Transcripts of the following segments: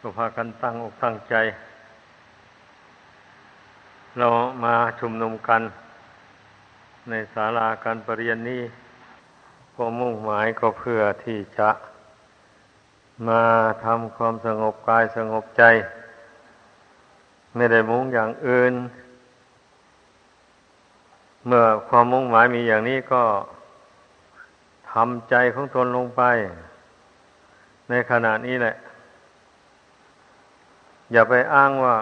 ก็พากันตั้งอกตั้งใจ เรามาชุมนุมกัน ในศาลาการประเรียนนี้ก็มุ่งหมายก็เพื่อที่จะมาทำความสงบกายสงบใจ ไม่ได้มุ่งอย่างอื่น เมื่อความมุ่งหมายมีอย่างนี้ก็ทำใจของตนลงไป ในขณะนี้แหละ อย่าไปอ้างว่า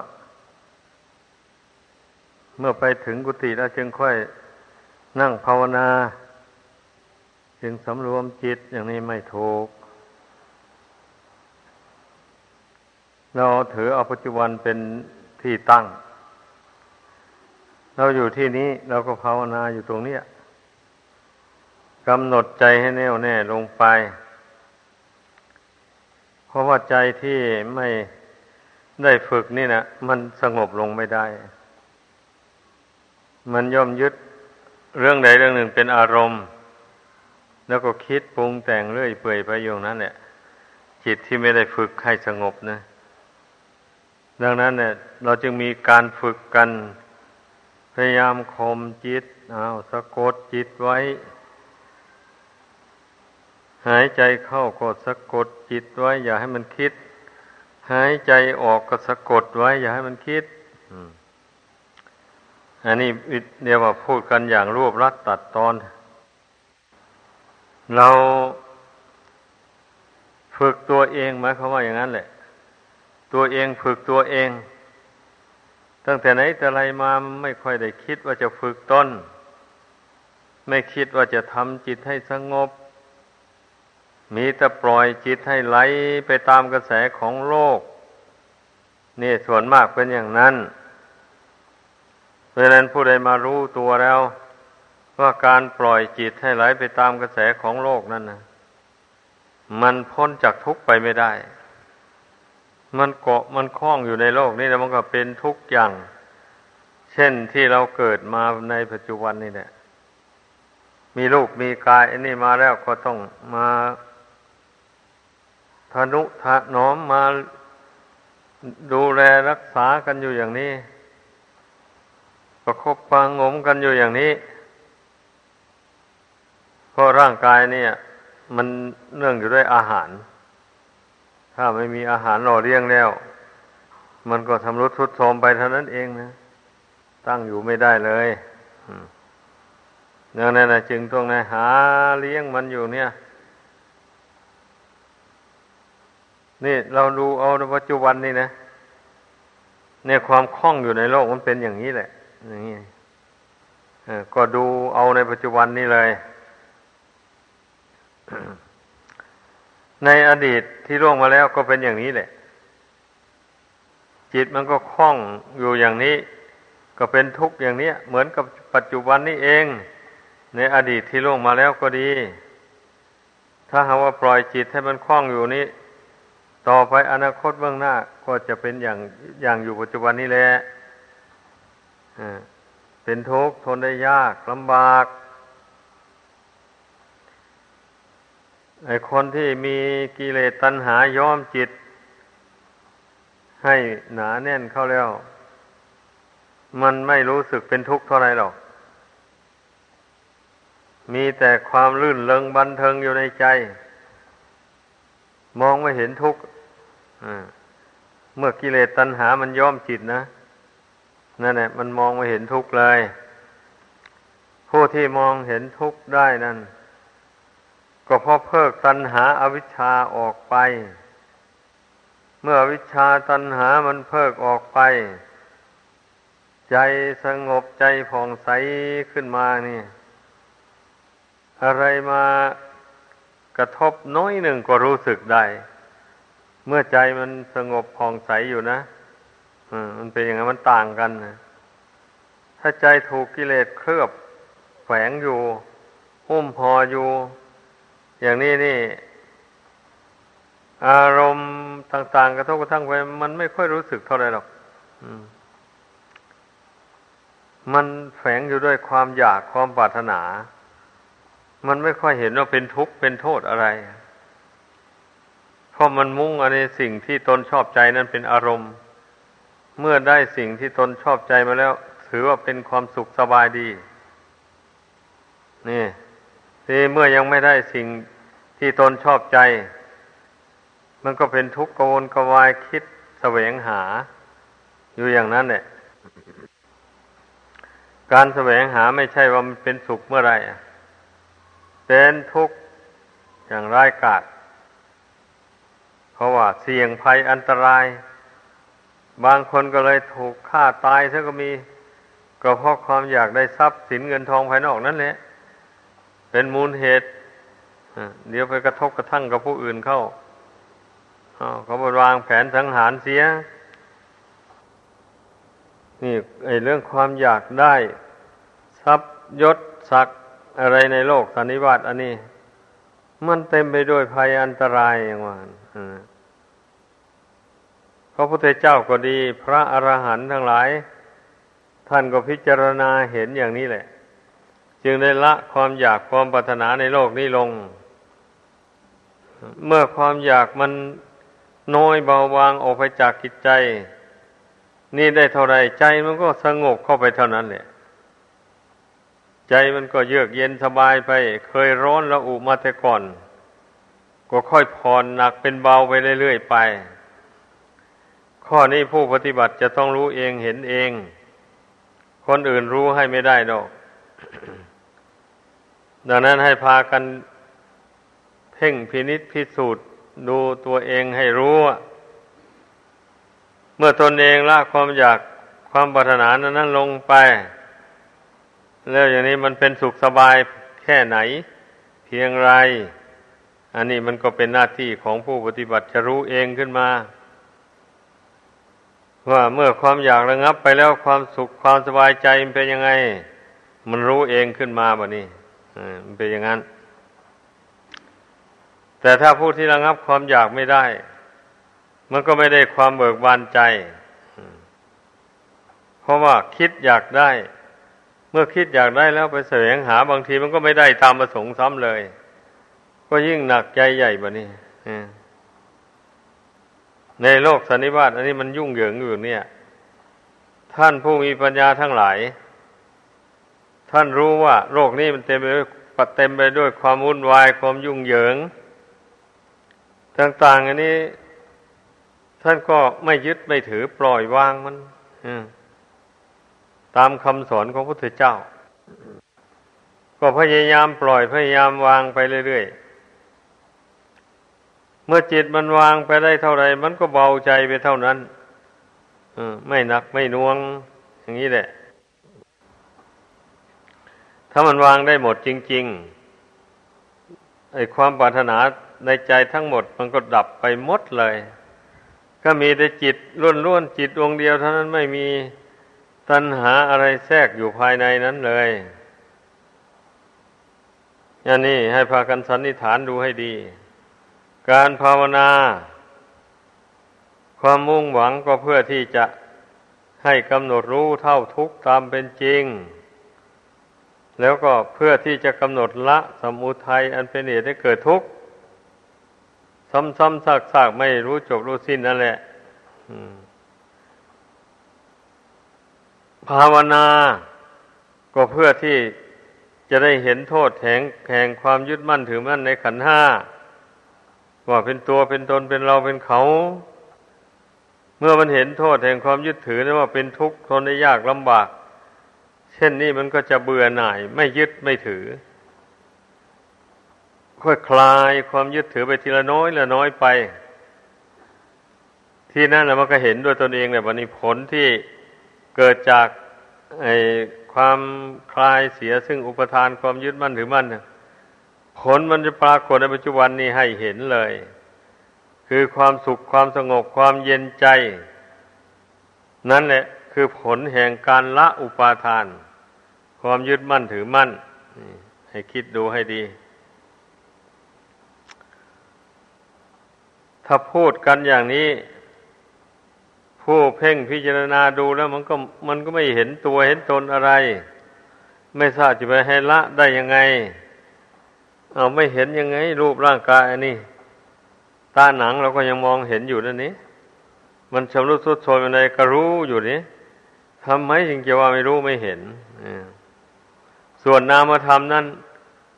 เมื่อไปถึงกุฏิแล้วจึงค่อยนั่งภาวนา จึงสำรวมจิตอย่างนี้ไม่ถูก เราถือเอาปัจจุบันเป็นที่ตั้ง เราอยู่ที่นี้เราก็ภาวนาอยู่ตรงนี้กำหนดใจให้แน่วแน่ลงไป เพราะว่าใจที่ไม่ ได้ฝึกนี่นะมันสงบลงไม่ได้ มันย่อมยึดเรื่องใดเรื่องหนึ่งเป็นอารมณ์ แล้วก็คิดปรุงแต่งเรื่อยเปื่อยไปอยู่นั้นเนี่ยจิตที่ไม่ได้ฝึกให้สงบนะ ดังนั้นเนี่ย เราจึงมีการฝึกกัน พยายามข่มจิตเอาสะกดจิตไว้ หายใจเข้าก็สะกดจิตไว้ อย่าให้มันคิด หายใจออกก็สะกดไว้ อย่าให้มันคิดอันนี้เดียวว่าพูดกันอย่างรวบรัดตัดตอน เราฝึกตัวเองไหมายควาว่าอย่างนั้นแหละ ตัวเองฝึกตัวเอง ตั้งแต่ไหนแต่ไรมาไม่ค่อยได้คิดว่าจะฝึกตนไม่คิดว่าจะทำจิตให้สงบ มีแต่ปล่อยจิตให้ไหลไปตามกระแสของโลก นี่ส่วนมากเป็นอย่างนั้น เพราะนั้นผู้ใดมารู้ตัวแล้ว ว่าการปล่อยจิตให้ไหลไปตามกระแสของโลกนั่นนะมันพ้นจากทุกข์ไปไม่ได้ มันเกาะมันคล้องอยู่ในโลกนี่แล้วมันก็เป็นทุกข์อย่าง เช่นที่เราเกิดมาในปัจจุบันนี่แหละมีลูกมีกายอันนี้มาแล้วก็ต้องมา ทนุถนอมมาดูแลรักษากันอยู่อย่างนี้ ประคบประงมกันอยู่อย่างนี้เพราะร่างกายเนี่ย มันเนื่องอยู่ด้วยอาหาร ถ้าไม่มีอาหารหล่อเลี้ยงแล้ว มันก็ทำรุดทุดโทรมไปเท่านั้นเองนะ ตั้งอยู่ไม่ได้เลยดังนั้นนะจึงต้องนะหาเลี้ยงมันอยู่เนี่ย นี่เราดูเอาในปัจจุบันนี่นะเนี่ยความคล่องอยู่ในโลกมันเป็นอย่างนี้แหละ อย่างนี้ก็ดูเอาในปัจจุบันนี่เลย ในอดีตที่ล่วงมาแล้วก็เป็นอย่างนี้แหละ จิตมันก็คล่องอยู่อย่างนี้ ก็เป็นทุกข์อย่างนี้เหมือนกับปัจจุบันนี้เอง ในอดีตที่ล่วงมาแล้วก็ดี ถ้าหากว่าปล่อยจิตให้มันคล่องอยู่นี้ ต่อไปอนาคตเบื้องหน้าก็จะเป็นอย่างอย่างอยู่ปัจจุบันนี้แหละเป็นทุกข์ทนได้ยากลำบากไอคนที่มีกิเลสตัณหาย้อมจิต ให้หนาแน่นเข้าแล้ว มันไม่รู้สึกเป็นทุกข์เท่าไรหรอก มีแต่ความลื่นเลงบันเทิงอยู่ในใจ มองไม่เห็นทุกข์ เมื่อกิเลสตัณหามันย้อมจิตนะนั่นแหละมันมองไม่เห็นทุกข์เลย ผู้ที่มองเห็นทุกข์ได้นั่น ก็เพราะเพิกตัณหาอาวิชชาออกไป เมื่อวิชาตัณหามันเพิกออกไป ใจสงบใจผ่องใสขึ้นมานี่ อะไรมากระทบน้อยหนึ่งก็รู้สึกได้ เมื่อใจมันสงบผ่องใสอยู่นะมันเป็นอย่างนั้นมันต่างกันนะถ้าใจถูกกิเลสเคลือบแฝงอยู่หุ้มพออยู่ อย่างนี้นี่ อารมณ์ต่าง ๆ กระทบกระทั่งไปมันไม่ค่อยรู้สึกเท่าไหร่หรอกมันแฝงอยู่ด้วยความอยากความปรารถนา มันไม่ค่อยเห็นว่าเป็นทุกข์เป็นโทษอะไร เพราะมันมุ่งอันในสิ่งที่ตนชอบใจนั้นเป็นอารมณ์ เมื่อได้สิ่งที่ตนชอบใจมาแล้ว ถือว่าเป็นความสุขสบายดี นี่ที่เมื่อยังไม่ได้สิ่งที่ตนชอบใจ มันก็เป็นทุกข์กวนกวายคิดแสวงหา อยู่อย่างนั้นเนี่ยการแสวงหาไม่ใช่ว่ามันเป็นสุขเมื่อไรเป็นทุกข์อย่างร้ายกาจ เพราะว่าเสี่ยงภัยอันตราย บางคนก็เลยถูกฆ่าตายซะก็มีก็เพราะความอยากได้ทรัพย์สินเงินทองภายนอกนั่นแหละ เป็นมูลเหตุเดี๋ยวไปกระทบกระทั่งกับผู้อื่นเข้าเขาบวางแผนสังหารเสีย นี่ไอเรื่องความอยากได้ ทรัพย์ยศศักดิ์อะไรในโลกสันนิวาตอันนี้ มันเต็มไปด้วยภัยอันตรายอย่างว่า พระพุทธเจ้าก็ดี พระอรหันต์ทั้งหลาย ท่านก็พิจารณาเห็นอย่างนี้แหละ จึงได้ละความอยากความปรารถนาในโลกนี้ลง เมื่อความอยากมันน้อยเบาบางออกไปจากกิจใจ นี่ได้เท่าไรใจมันก็สงบเข้าไปเท่านั้นแหละใจมันก็เยือกเย็นสบายไป เคยร้อนแล้วอุมาแต่ก่อน ก็ค่อยผ่อนหนักเป็นเบาไปเรื่อยๆไป ข้อนี้ผู้ปฏิบัติจะต้องรู้เองเห็นเอง คนอื่นรู้ให้ไม่ได้ดอกดังนั้นให้พากันเพ่งพินิษพิสูจน์ดูตัวเองให้รู้ เมื่อตนเองละความอยากความปรารถนานั้นลงไป แล้วอย่างนี้มันเป็นสุขสบายแค่ไหน เพียงไร อันนี้มันก็เป็นหน้าที่ของผู้ปฏิบัติจะรู้เองขึ้นมา ว่าเมื่อความอยากระงับไปแล้วความสุขความสบายใจมันเป็นยังไง มันรู้เองขึ้นมาแบบนี้มันเป็นอย่างนั้น แต่ถ้าผู้ที่ระงับความอยากไม่ได้ มันก็ไม่ได้ความเบิกบานใจ เพราะว่าคิดอยากได้ เมื่อคิดอยากได้แล้วไปแสวงหาบางทีมันก็ไม่ได้ตามประสงค์ซ้ำเลย ก็ยิ่งหนักใจใหญ่บะนี่ในโลกสันนิบาตอันนี้มันยุ่งเหยิงอยู่เนี่ย ท่านผู้มีปัญญาทั้งหลาย ท่านรู้ว่า โลกนี้มันเต็มไปด้วยปเต็มไปด้วยความวุ่นวายความยุ่งเหยิง ต่าง ๆ อันนี้ ท่านก็ไม่ยึดไม่ถือปล่อยวางมันตามคำสอนของพระพุทธเจ้า ก็พยายามปล่อยพยายามวางไปเรื่อยๆ เมื่อจิตมันวางไปได้เท่าไรมันก็เบาใจไปเท่านั้นไม่หนักไม่น่วง อย่างนี้แหละ ถ้ามันวางได้หมดจริง ๆ ไอ้ความปรารถนาในใจทั้งหมด มันก็ดับไปหมดเลย ก็มีแต่จิตล้วนๆจิตดวงเดียวเท่านั้นไม่มีตัณหาอะไรแทรกอยู่ภายในนั้นเลยอย่างนี้ให้พากันสันนิษฐานดูให้ดี การภาวนา ความมุ่งหวังก็เพื่อที่จะให้กำหนดรู้เท่าทุกตามเป็นจริง แล้วก็เพื่อที่จะกำหนดละสมุทัยอันเป็นเหตุให้เกิดทุกข์ซ้ำๆซากๆไม่รู้จบรู้สิ้นนั่นแหละภาวนา ก็เพื่อที่จะได้เห็นโทษแห่งแห่งความยึดมั่นถือมั่นในขันห้า ว่าเป็นตัวเป็นตนเป็นเราเป็นเขา เมื่อมันเห็นโทษแห่งความยึดถือนะว่าเป็นทุกข์ทนได้ยากลำบาก เช่นนี้มันก็จะเบื่อหน่าย ไม่ยึดไม่ถือค่อยคลายความยึดถือไปทีละน้อยละน้อยไป ที่นั่นแหละมันก็เห็นด้วยตนเองแหละวันนี้ผลที่เกิดจากไอความคลายเสียซึ่งอุปทานความยึดมั่นถือมั่นเนี่ย ผลมันจะปรากฏในปัจจุบันนี้ให้เห็นเลย คือความสุขความสงบความเย็นใจ นั่นแหละคือผลแห่งการละอุปาทาน ความยึดมั่นถือมั่น ให้คิดดูให้ดี ถ้าพูดกันอย่างนี้ ผู้เพ่งพิจารณาดูแล้วมันก็มันก็ไม่เห็นตัวเห็นตนอะไร ไม่ทราบจะไปให้ละได้ยังไง เอาไม่เห็นยังไง รูปร่างกายอันนี้ตาหนังเราก็ยังมองเห็นอยู่นั่นนี้ มันชำรุดทรุดโทรมอะไรก็รู้อยู่นี้ทำไมจึงจะว่าไม่รู้ไม่เห็นส่วนนามธรรมนั้น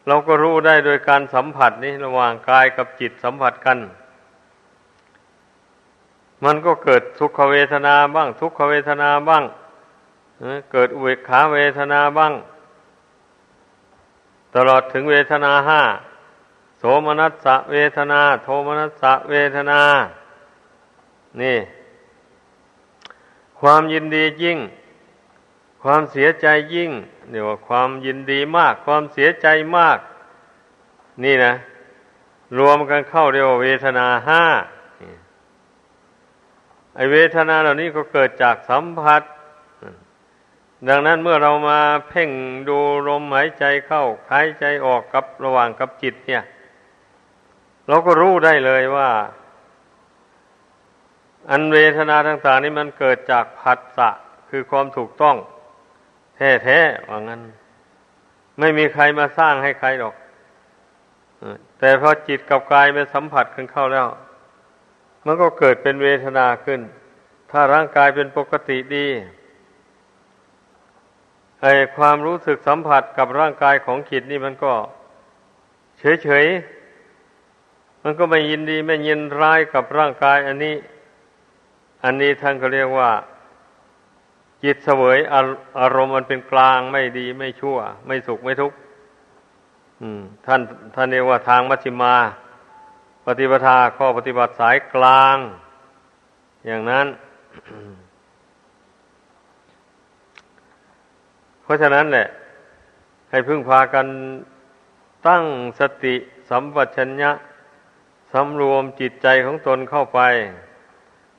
เราก็รู้ได้โดยการสัมผัสนี้ระหว่างกายกับจิตสัมผัสกัน มันก็เกิดทุกขเวทนาบ้าง ทุกขเวทนาบ้างเกิดอุเบกขาเวทนาบ้าง ตลอดถึงเวทนาห้าโสมนัสสะเวทนา โทมนัสสะเวทนา นี่ ความยินดียิ่ง ความเสียใจยิ่งเรียกว่าความยินดีมาก ความเสียใจมาก นี่นะ รวมกันเข้าเรียกว่าเวทนาห้าไอเวทนาเหล่านี้ก็เกิดจากสัมผัส ดังนั้นเมื่อเรามาเพ่งดูลมหายใจเข้าหายใจออกกับระหว่างกับจิตเนี่ย เราก็รู้ได้เลยว่า อันเวทนาต่างๆนี้มันเกิดจากผัสสะคือความถูกต้อง แท้ๆว่างั้น ไม่มีใครมาสร้างให้ใครหรอกแต่พอจิตกับกายไปสัมผัสกันเข้าแล้ว มันก็เกิดเป็นเวทนาขึ้น ถ้าร่างกายเป็นปกติดี ไอความรู้สึกสัมผัสกับร่างกายของจิตนี่มันก็ เฉยๆ มันก็ไม่ยินดีไม่ยินร้ายกับร่างกายอันนี้ อันนี้ท่านก็เรียกว่า จิตเสวยอารมณ์มันเป็นกลางไม่ดีไม่ชั่ว ไม่สุขไม่ทุกข์ท่านท่านเรียกว่าทางมัชฌิมา ปฏิปทาข้อปฏิบัติสายกลาง อย่างนั้น เพราะฉะนั้นแหละ ให้พึ่งพากันตั้งสติสัมปชัญญะสำรวมจิตใจของตนเข้าไป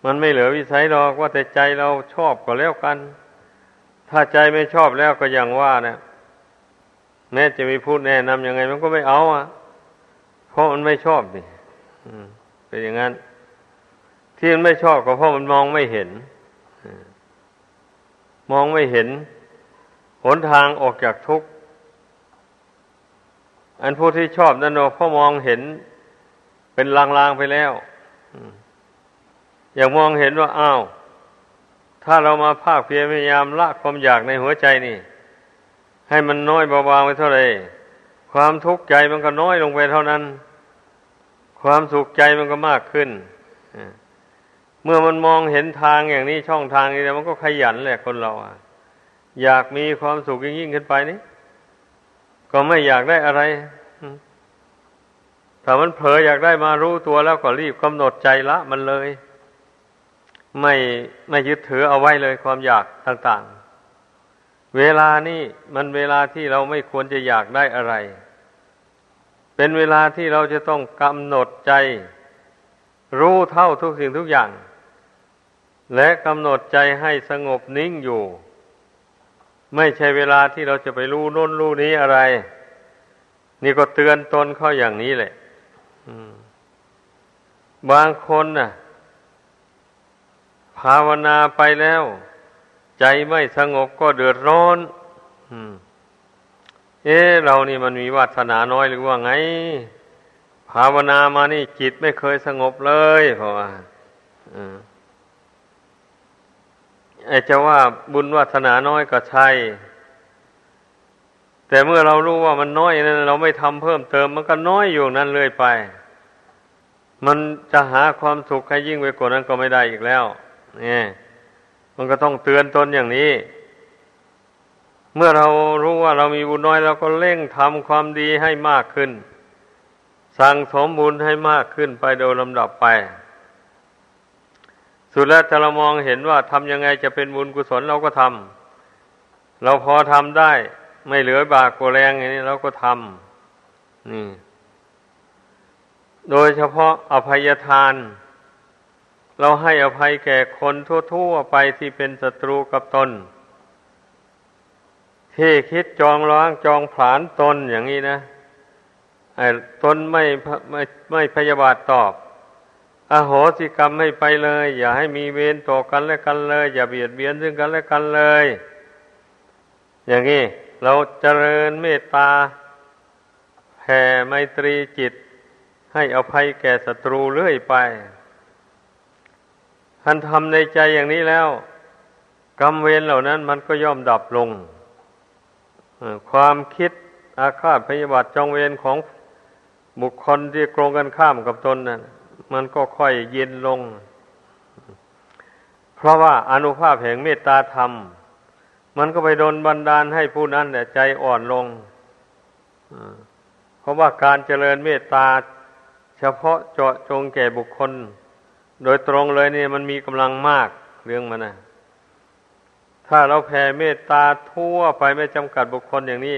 มันไม่เหลือวิสัยหรอกว่าแต่ใจเราชอบก็แล้วกัน ถ้าใจไม่ชอบแล้วก็อย่างว่านะแม้จะมีพูดแนะนำยังไง มันก็ไม่เอาอะ เพราะมันไม่ชอบนี่เป็นอย่างนั้น ที่มันไม่ชอบก็เพราะมันมองไม่เห็น มองไม่เห็น นทางออกจากทุกข์ อันผู้ที่ชอบนั่นเนพราะมองเห็นเป็นลางๆไปแล้วอย่างมองเห็นว่าอ้าว ถ้าเรามาภาคเพียรพยายามละความอยากในหัวใจนี่ ให้มันน้อยเบาๆไปเท่าไรความทุกข์ใจมันก็น้อยลงไปเท่านั้น ความสุขใจมันก็มากขึ้นเมื่อมันมองเห็นทางอย่างนี้ช่องทางนี้แล้วมันก็ขยันแหละคนเราอะ อยากมีความสุขยิ่งขึ้นไปนี่ก็ไม่อยากได้อะไรถ้ามันเผลออยากได้มารู้ตัวแล้วก็รีบกำหนดใจละ มันเลย ไม่ไม่ยึดถือเอาไว้เลยความอยากต่าง ๆ เวลานี้มันเวลาที่เราไม่ควรจะอยากได้อะไร เป็นเวลาที่เราจะต้องกำหนดใจ รู้เท่าทุกสิ่งทุกอย่าง และกำหนดใจให้สงบนิ่งอยู่ ไม่ใช่เวลาที่เราจะไปรู้น้นรู้นี้อะไร นี่ก็เตือนตนเข้าอย่างนี้แหละบางคนน่ะ ภาวนาไปแล้ว ใจไม่สงบก็เดือดร้อนเอ๊ะเรานี่มันมีวาสนาน้อยหรือว่าไง ภาวนามานี่จิตไม่เคยสงบเลยเพราะว่า จะว่าบุญวาสนาน้อยก็ใช่ แต่เมื่อเรารู้ว่ามันน้อยนั้นเราไม่ทำเพิ่มเติม มันก็น้อยอยู่นั้นเลยไป มันจะหาความสุขให้ยิ่งไปกว่านั้นก็ไม่ได้อีกแล้วนี่มันก็ต้องเตือนตนอย่างนี้ เมื่อเรารู้ว่าเรามีบุญน้อยเราก็เร่งทำความดีให้มากขึ้น สั่งสมบุญให้มากขึ้นไปโดยลำดับไป สุดแล้วถ้าเรามองเห็นว่าทำยังไงจะเป็นบุญกุศลเราก็ทำเราพอทำได้ ไม่เหลือบากกว่าแรงอย่างนี้เราก็ทำนี่ โดยเฉพาะอภัยทาน เราให้อภัยแก่คนทั่ว ๆ ไปที่เป็นศัตรูกับตนที่คิดจองร้างจองผลานตนอย่างนี้นะไอ้ตนไม่ไม่ไม่พยาบาทตอบ อโหสิกรรมให้ไปเลย อย่าให้มีเวรต่อกันและกันเลย อย่าเบียดเบียนซึ่งกันและกันเลย อย่างนี้เราเจริญเมตตาแผ่ไมตรีจิต ให้อภัยแก่ศัตรูเรื่อยไปท่านทำในใจอย่างนี้แล้ว กรรมเวรเหล่านั้นมันก็ย่อมดับลง ความคิดอาฆาตพยาบาทจองเวรของบุคคลที่โกรงกันข้ามกับตนนั้น มันก็ค่อยเย็นลง เพราะว่าอนุภาพแห่งเมตตาธรรม มันก็ไปโดนบันดาลให้ผู้นั้นเนี่ยใจอ่อนลง เพราะว่าการเจริญเมตตา เฉพาะเจาะจงแก่บุคคล โดยตรงเลยเนี่ยมันมีกำลังมากเรื่องมันนะถ้าเราแผ่เมตตาทั่วไปไม่จำกัดบุคคลอย่างนี้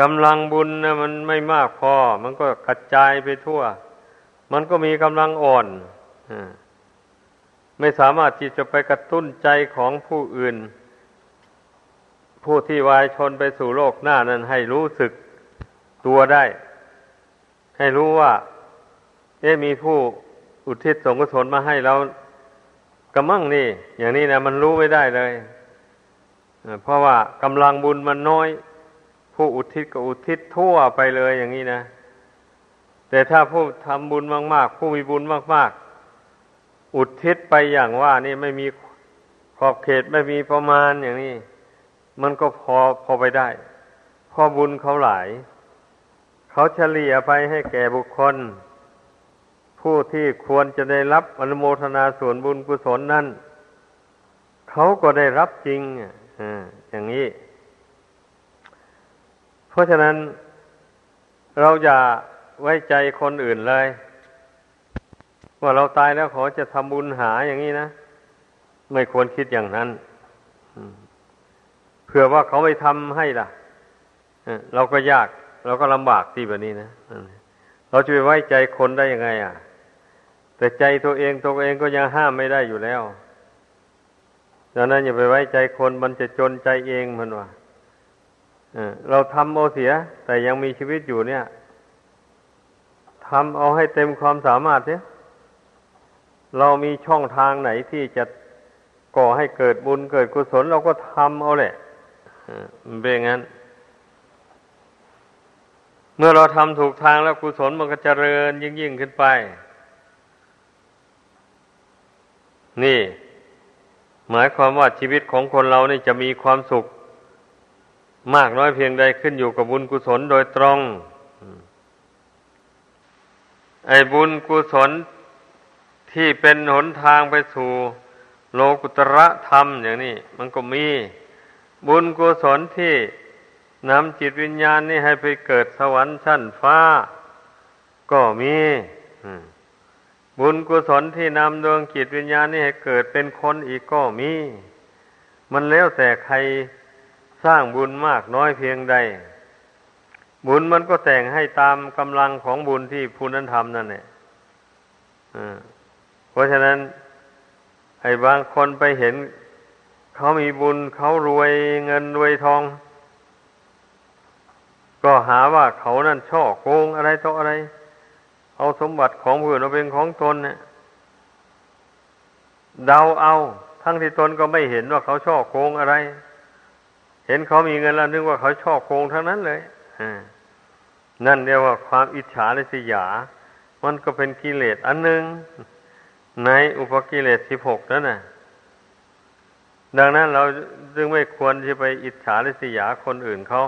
กำลังบุญนะมันไม่มากพอ มันก็กระจายไปทั่ว มันก็มีกำลังอ่อนไม่สามารถที่จะไปกระตุ้นใจของผู้อื่น ผู้ที่วายชนไปสู่โลกหน้านั้นให้รู้สึกตัวได้ ให้รู้ว่า เอ๊มีผู้อุทิศสงกุศลมาให้เรากระมั่งนี่ อย่างนี้นะมันรู้ไม่ได้เลยเพราะว่ากำลังบุญมันน้อย ผู้อุทิศก็อุทิศทั่วไปเลยอย่างนี้นะ แต่ถ้าผู้ทำบุญมากๆ ผู้มีบุญมาก ๆ อุทิศไปอย่างว่า นี่ไม่มีขอบเขตไม่มีประมาณอย่างนี้ มันก็พอพอไปได้พอบุญเขาหลาย เขาเฉลี่ยไปให้แก่บุคคล ผู้ที่ควรจะได้รับอนุโมทนาส่วนบุญกุศลนั้นเขาก็ได้รับจริงอ่าอย่างนี้ เพราะฉะนั้นเราอย่า ไว้ใจคนอื่นเลย ว่าเราตายแล้วขอจะทำบุญหาอย่างนี้นะ ไม่ควรคิดอย่างนั้นเผื่อว่าเขาไม่ทำให้ล่ะเราก็ยากเราก็ลำบากที่แบบนี้นะเราจะไปไว้ใจคนได้ยังไง อะ แต่ใจตัวเองตัวเองก็ยังห้ามไม่ได้อยู่แล้วดังนั้นอย่าไปไว้ใจคนมันจะจนใจเองมันว่าเราทำเอาเสีย แต่ยังมีชีวิตอยู่เนี่ย ทำเอาให้เต็มความสามารถเนี่ยเรามีช่องทางไหนที่จะก่อให้เกิดบุญเกิดกุศล เราก็ทำเอาแหละมันเป็นงั้น เมื่อเราทำถูกทางแล้วกุศลมันก็เจริญยิ่งยิ่งขึ้นไป นี่ หมายความว่าชีวิตของคนเรานี่จะมีความสุข มากน้อยเพียงใดขึ้นอยู่กับบุญกุศลโดยตรง ไอ้บุญกุศลที่เป็นหนทางไปสู่โลกุตระธรรมอย่างนี้ มันก็มี บุญกุศลที่นำจิตวิญญาณนี่ให้ไปเกิดสวรรค์ชั้นฟ้า ก็มีบุญกุศลที่นำดวงจิตวิญญาณนี่ให้เกิดเป็นคนอีกก็มี มันแล้วแต่ใครสร้างบุญมากน้อยเพียงใด บุญมันก็แต่งให้ตามกำลังของบุญที่ผู้นั้นทำนั่นแหละเพราะฉะนั้น ไอ้บางคนไปเห็น เขามีบุญเขารวยเงินรวยทอง ก็หาว่าเขานั่นช่อโกงอะไรต่ออะไร เอาสมบัติของผู้อื่นมาเป็นของตนเนี่ยเดาเอา ทั้งที่ตนก็ไม่เห็นว่าเขาช่อโกงอะไร เห็นเขามีเงินแล้วนึกว่าเขาช่อโกงทั้งนั้นเลย นั่นเรียกว่าความอิจฉาริษยา มันก็เป็นกิเลสอันหนึ่งในอุปกิเลสสิบหกนั่นน่ะ ดังนั้นเราจึงไม่ควรที่ไปอิจฉาริษยาคนอื่นเขา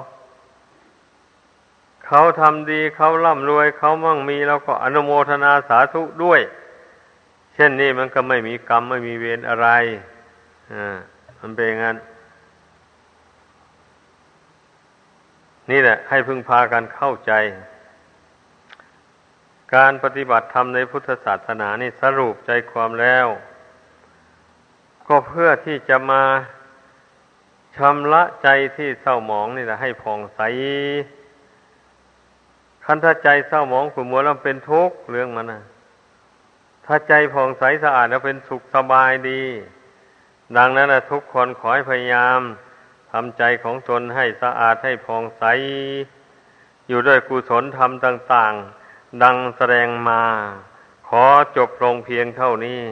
เขาทำดีเขาร่ำรวยเขามั่งมีแล้วก็อนุโมทนาสาธุด้วย เช่นนี้มันก็ไม่มีกรรมไม่มีเวรอะไร อ่า มันเป็นอย่างนั้น นี่แหละ ให้พึงพากันเข้าใจ การปฏิบัติธรรมในพุทธศาสนานี่สรุปใจความแล้ว ก็เพื่อที่จะมาชำระใจที่เศร้าหมองนี่แหละให้ผ่องใสคันถ้าใจเศร้าหมองขุ่นมัวแล้วเป็นทุกข์เรื่องมันนะถ้าใจผ่องใสสะอาดแล้วเป็นสุขสบายดี ดังนั้นนะทุกคนขอให้พยายาม ทำใจของตนให้สะอาดให้ผ่องใส อยู่ด้วยกุศลธรรมต่าง ๆ ดังแสดงมา ขอจบลงเพียงเท่านี้